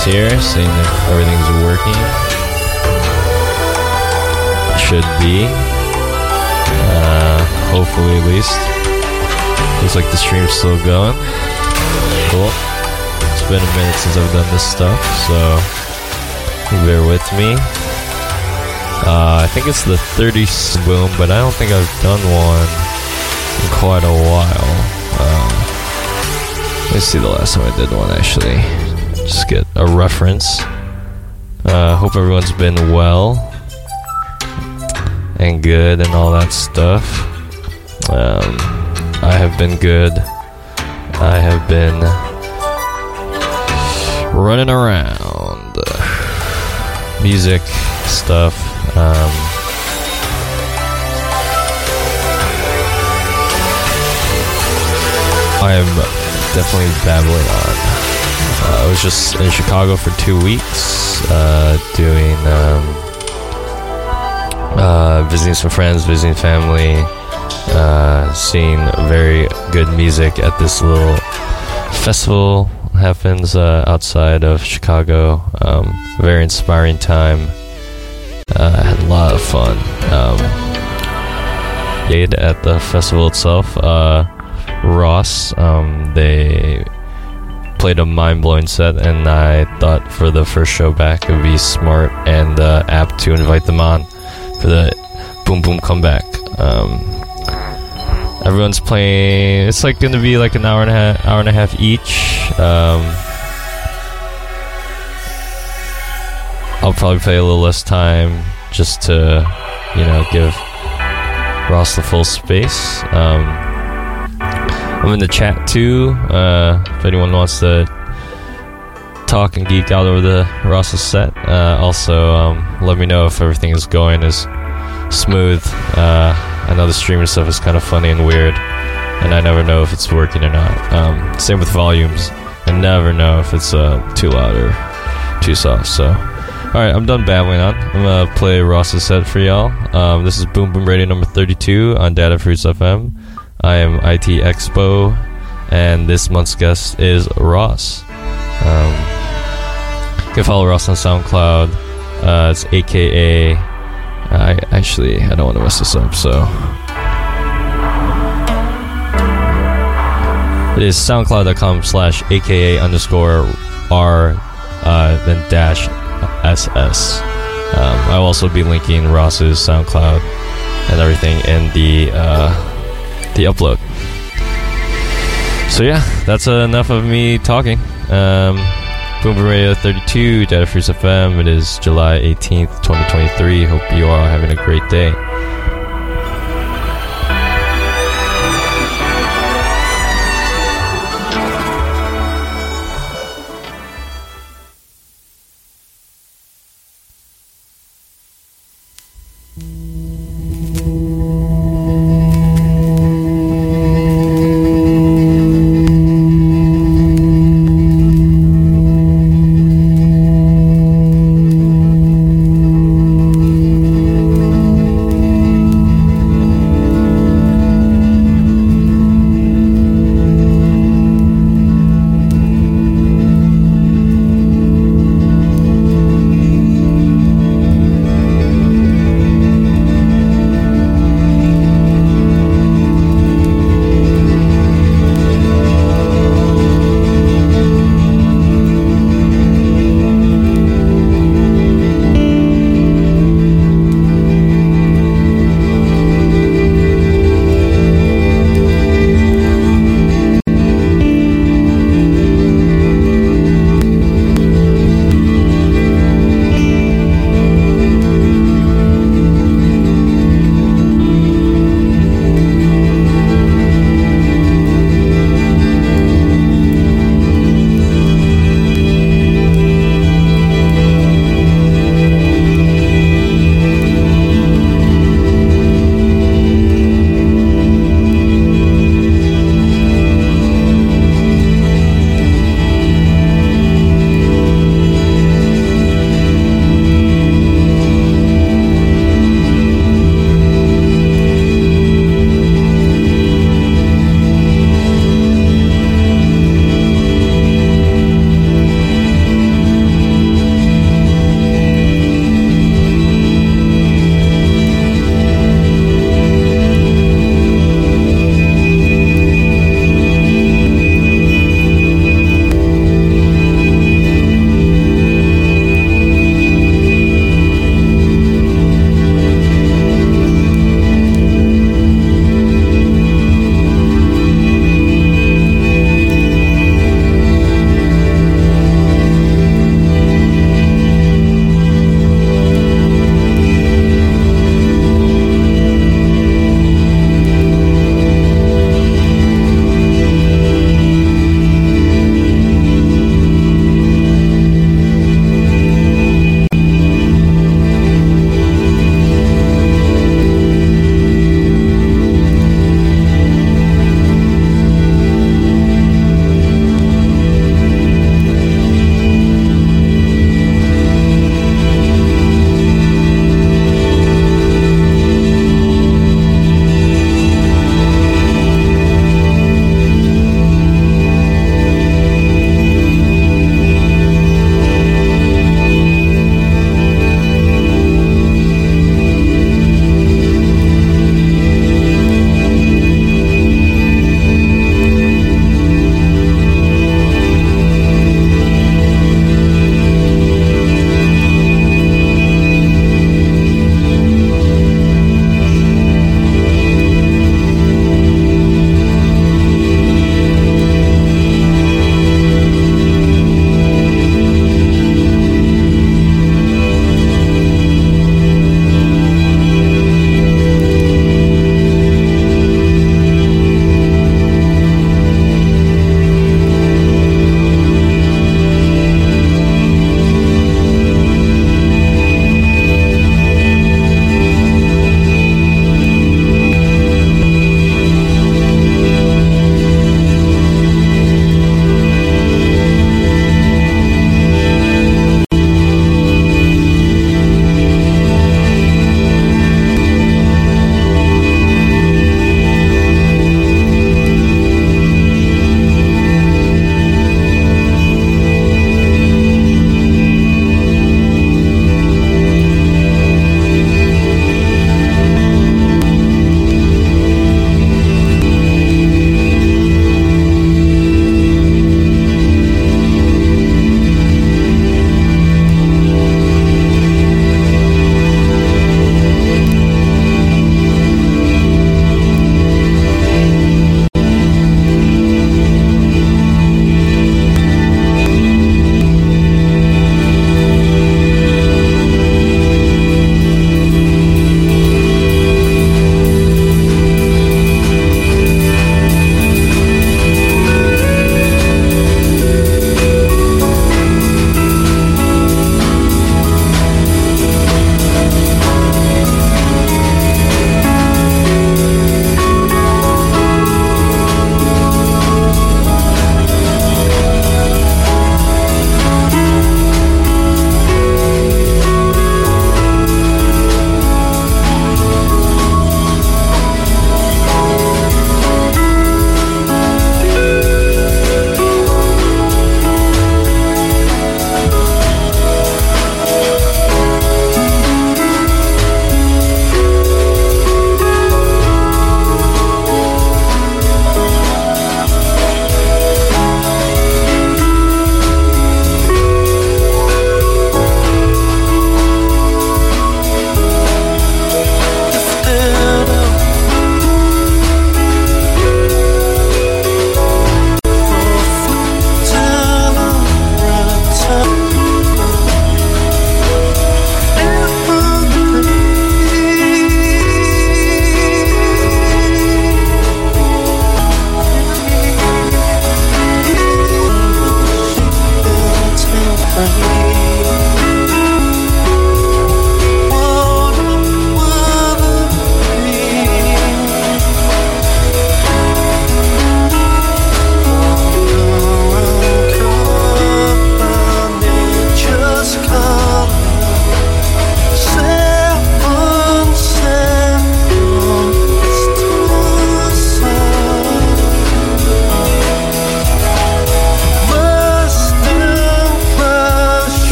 kinks here, seeing if everything's working. Should be. Uh, hopefully, at least. Looks like the stream's still going. Cool. It's been a minute since I've done this stuff, so bear with me. Uh, I think it's the 30 boom, but I don't think I've done one in quite a while. Uh, let me see the last time I did one actually. Just get a reference. Uh, hope everyone's been well and good and all that stuff. Um, I have been good. I have been running around. Music stuff. Um, I am definitely babbling on. I was just in Chicago for two weeks, uh, doing, um, uh, visiting some friends, visiting family, uh, seeing very good music at this little festival happens uh, outside of Chicago. Um, very inspiring time. Uh, had a lot of fun. Um, at the festival itself. Uh, Ross, um, they played a mind blowing set, and I thought for the first show back it would be smart and uh, apt to invite them on for the Boom Boom comeback. Um, everyone's playing. It's like going to be like an hour and a half, hour and a half each. Um, I'll probably play a little less time just to, you know, give Ross the full space. Um, I'm in the chat too. Uh, if anyone wants to talk and geek out over the Ross's set, uh, also um, let me know if everything is going as smooth. Uh, I know the streaming stuff is kind of funny and weird, and I never know if it's working or not. Um, same with volumes. I never know if it's uh, too loud or too soft. So, all right, I'm done babbling on. I'm gonna play Ross's set for y'all. Um, this is Boom Boom Radio number 32 on Datafruits FM. I am IT Expo, and this month's guest is Ross. Um, you can follow Ross on SoundCloud. Uh, it's AKA. I actually I don't want to mess this up, so it is SoundCloud.com slash AKA underscore R uh, then dash SS. Um, I'll also be linking Ross's SoundCloud and everything in the uh, the upload. So yeah, that's enough of me talking. Um, Radio 32, Datafruits FM. It is July 18th, 2023. Hope you are all having a great day.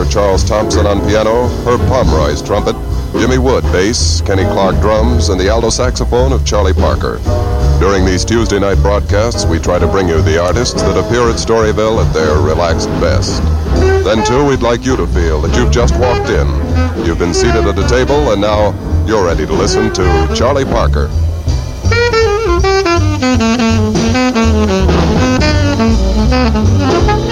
Sir Charles Thompson on piano, Herb Pomeroy's trumpet, Jimmy Woode bass, Kenny Clarke drums, and the alto saxophone of Charlie Parker. During these Tuesday night broadcasts, we try to bring you the artists that appear at Storyville at their relaxed best. Then, too, we'd like you to feel that you've just walked in. You've been seated at a table, and now you're ready to listen to Charlie Parker. Thank you.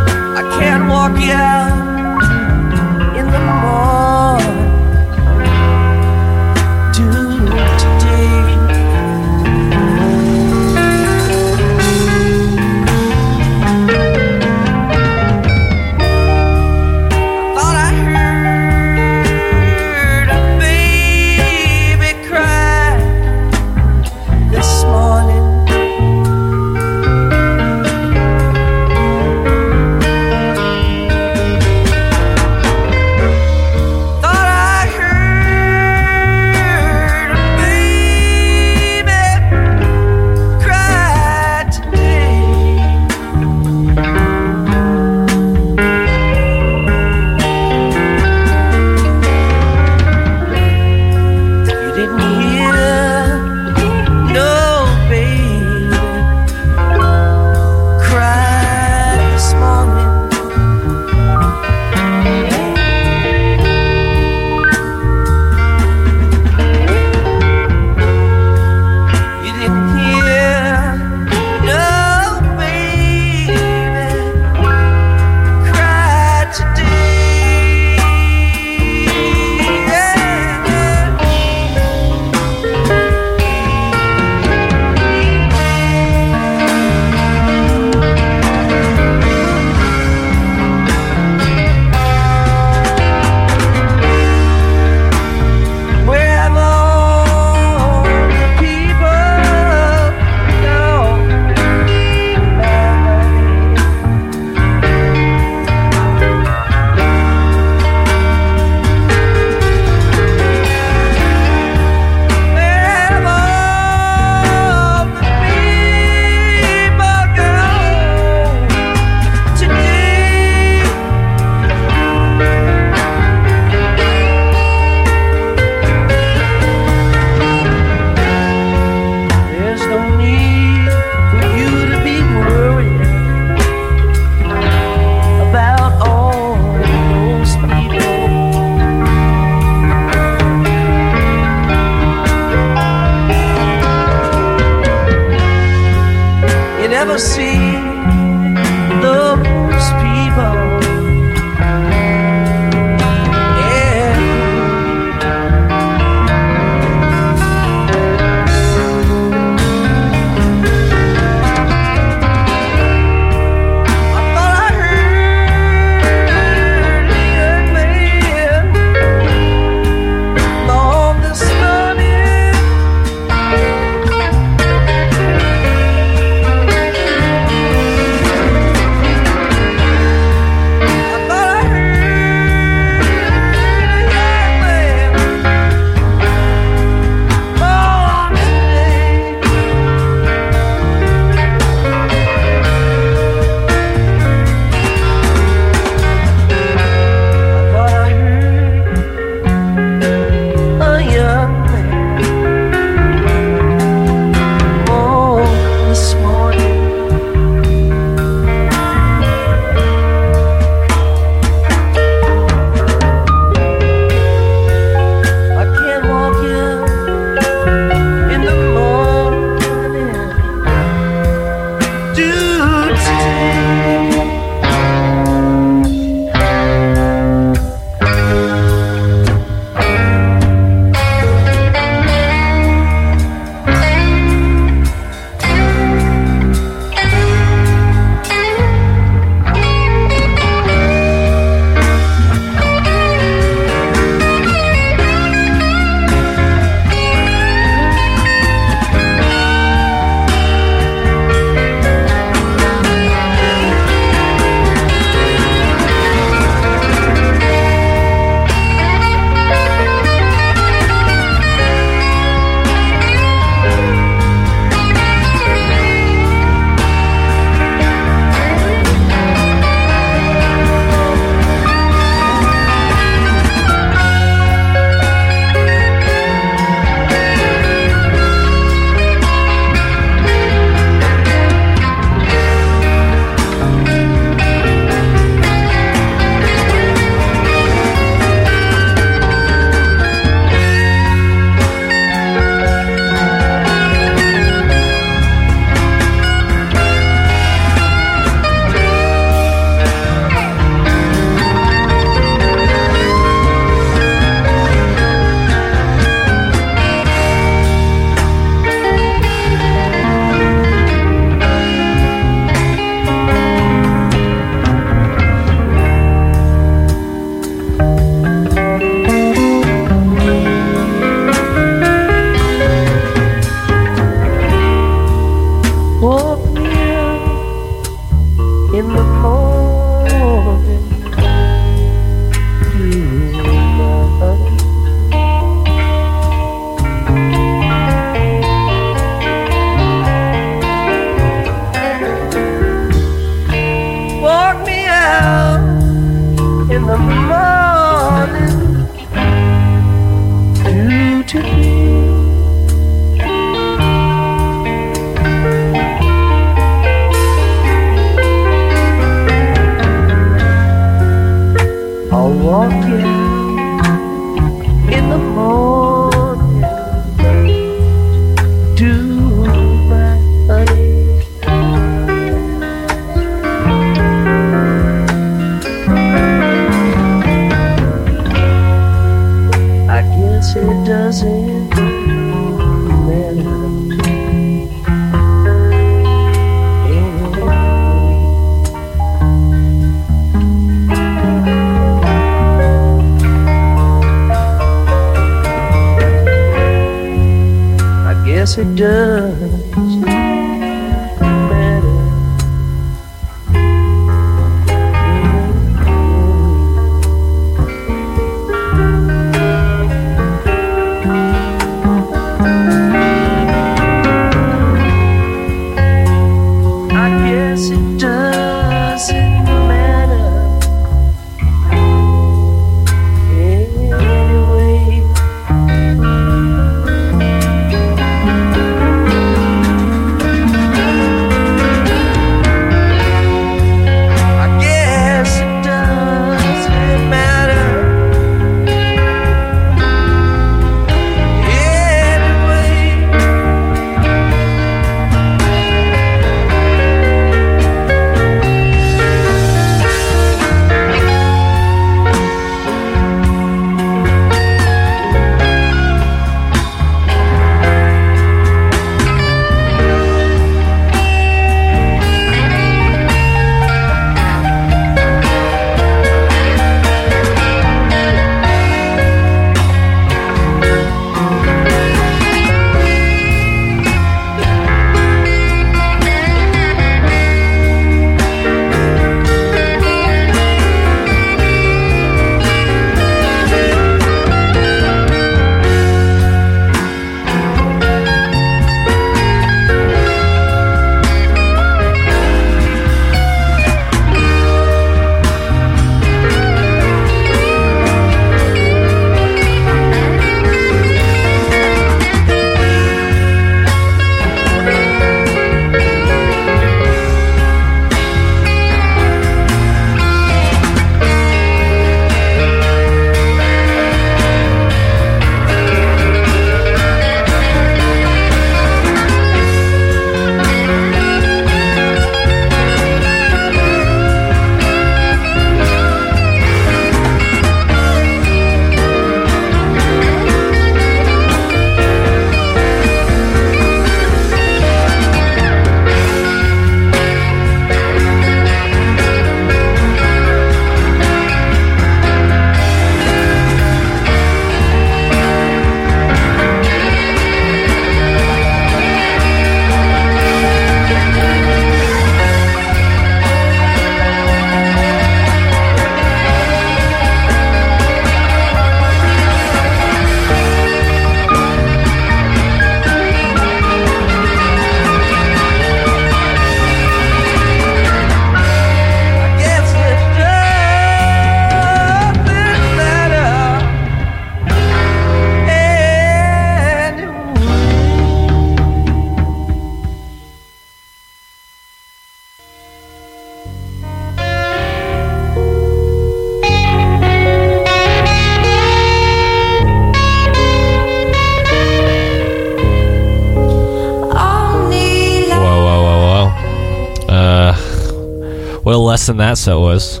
Than that set was.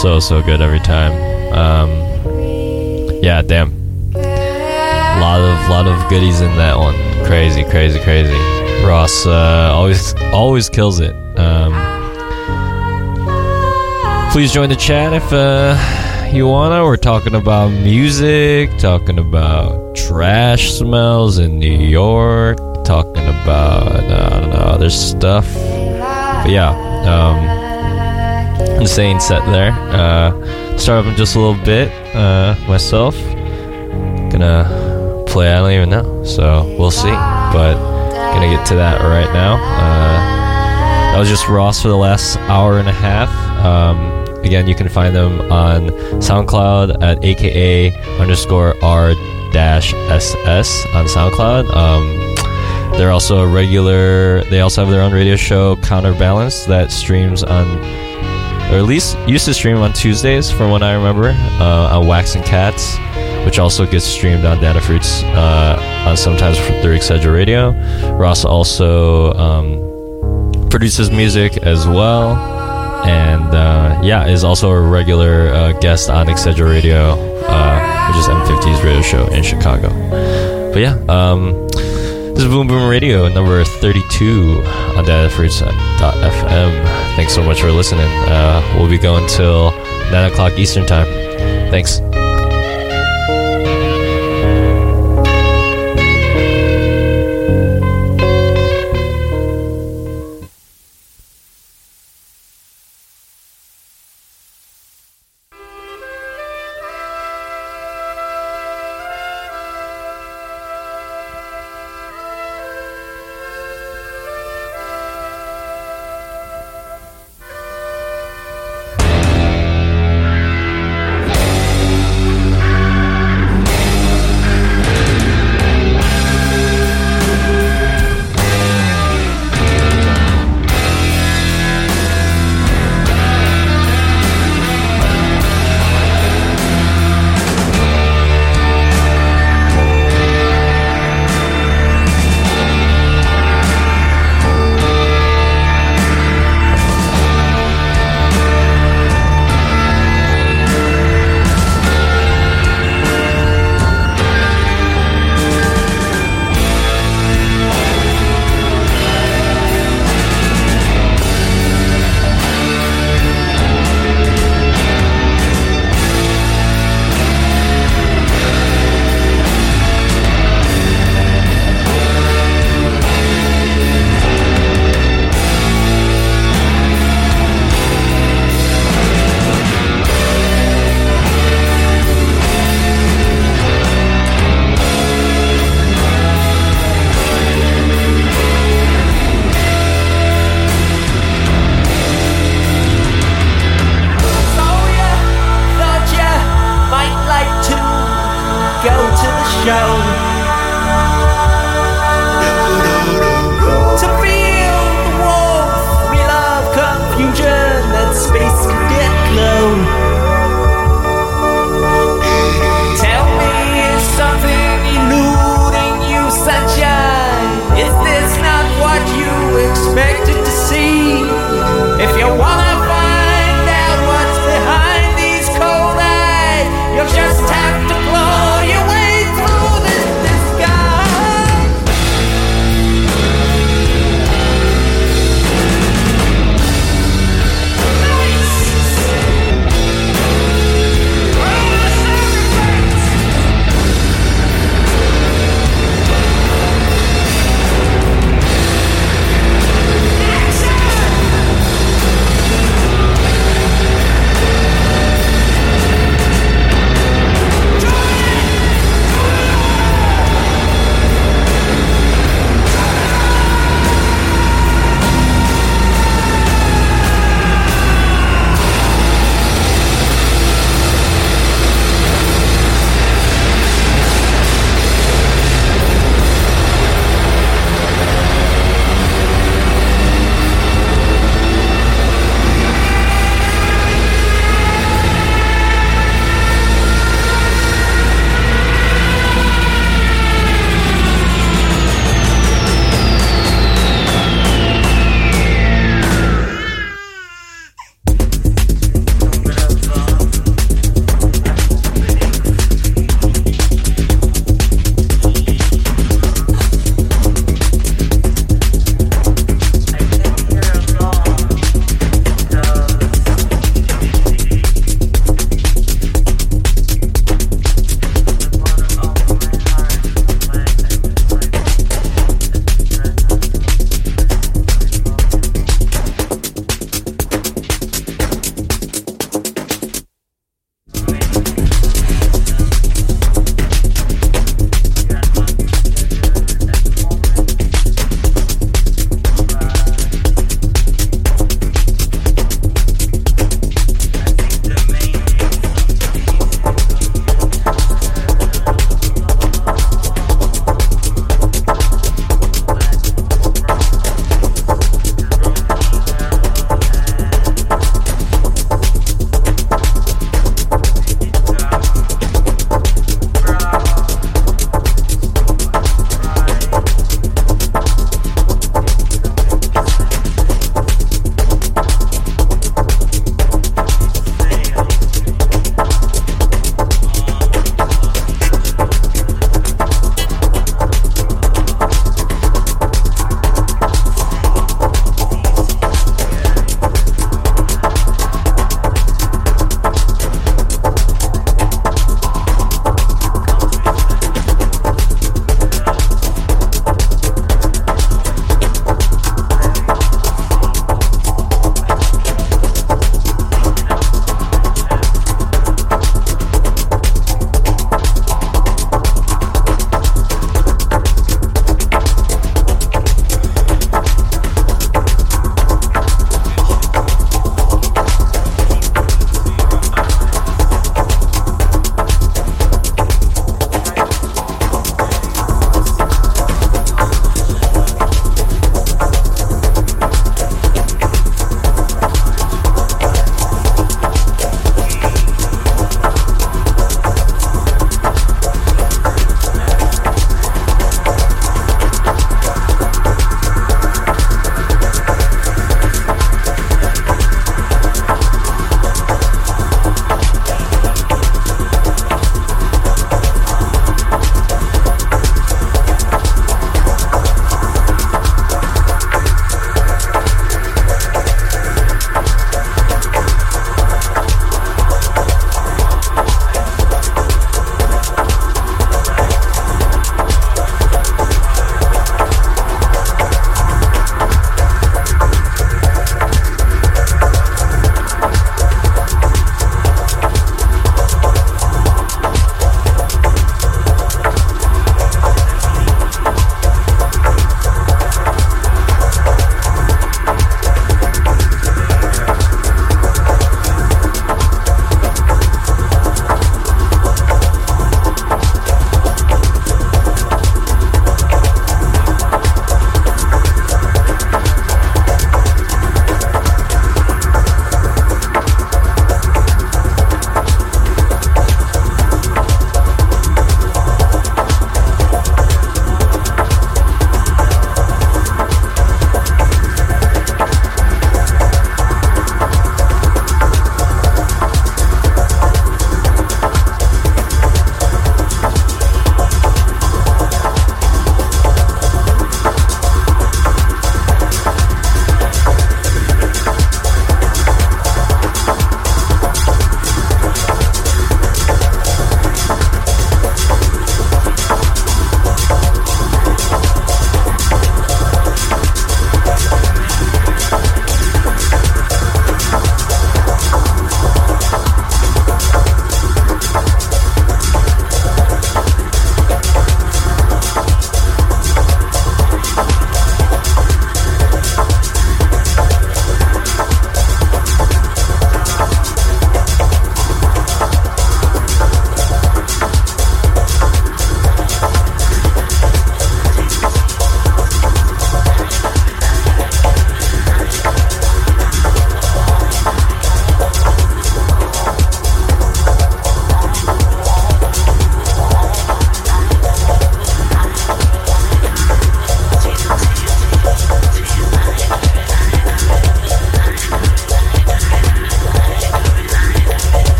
So so good every time. Um, yeah, damn. A Lot of lot of goodies in that one. Crazy, crazy, crazy. Ross uh, always always kills it. Um, please join the chat if uh, you wanna. We're talking about music, talking about trash smells in New York, talking about I don't know other stuff. But yeah, um, insane set there. Uh, start up in just a little bit uh, myself. Gonna play. I don't even know, so we'll see. But gonna get to that right now. Uh, that was just Ross for the last hour and a half. Um, again, you can find them on SoundCloud at aka underscore r dash ss on SoundCloud. Um, they're also a regular. They also have their own radio show, Counterbalance, that streams on, or at least used to stream on Tuesdays, from what I remember, uh, on Wax and Cats, which also gets streamed on Datafruits uh, on sometimes through Excedra Radio. Ross also um, produces music as well, and uh, yeah, is also a regular uh, guest on Excedra Radio, uh, which is M50's radio show in Chicago. But yeah. Um, this is Boom Boom Radio, number 32 on datafruits.fm. Thanks so much for listening. Uh, we'll be going till 9 o'clock Eastern Time. Thanks.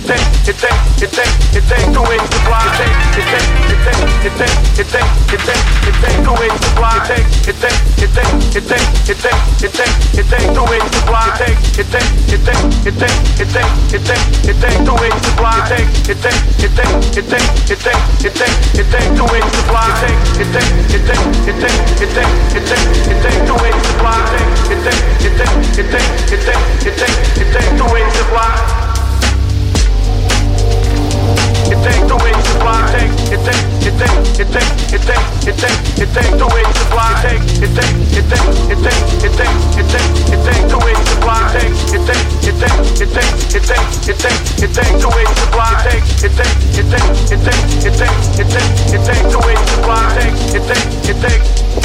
it takes, it takes, it takes, it takes two wings to fly. It takes, it takes, it takes, it takes, it takes, it takes, it takes two wings to fly. It takes, it takes, it takes, it takes, it takes, it takes, it takes two wings to fly. It takes, it takes, it takes, it takes, it takes, it takes, it takes two wings to fly. It takes, it takes, it takes, it takes, it takes, it takes, it takes two wings to fly. It takes, it takes, it takes, it takes, it takes, it takes two wings to fly. It takes, it takes, it takes, it takes, it takes, it takes, it takes two wings to fly. supply. It takes, it takes, it takes, it takes, it takes, it takes, it takes to wage supply. It takes, it takes, it takes, it takes, it takes, it takes, it takes to wage supply. It takes, it takes, it takes, it takes, it takes, it takes, it takes to wage supply. It takes, it takes, it takes, it takes, it takes, it takes, it takes to wage supply. It takes, it takes, it takes.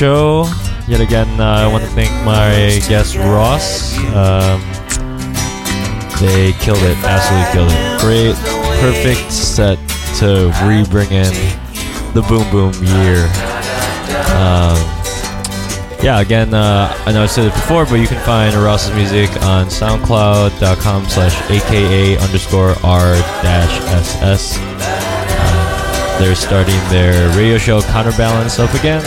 Show. Yet again, uh, I want to thank my guest Ross. Um, they killed it, absolutely killed it. Great, perfect set to re-bring in the Boom Boom year. Um, yeah, again, uh, I know I said it before, but you can find Ross's music on soundcloud.com slash aka underscore r dash ss. Uh, they're starting their radio show Counterbalance up again,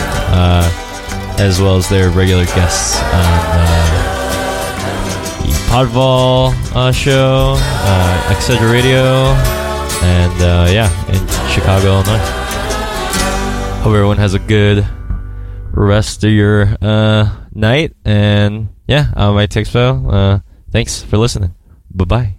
as well as their regular guests on uh, the Podval uh, show, uh. Radio, and uh, yeah, in Chicago, Illinois. Hope everyone has a good rest of your uh, night. And yeah, I'm IT-XPO. Uh, thanks for listening. Bye bye.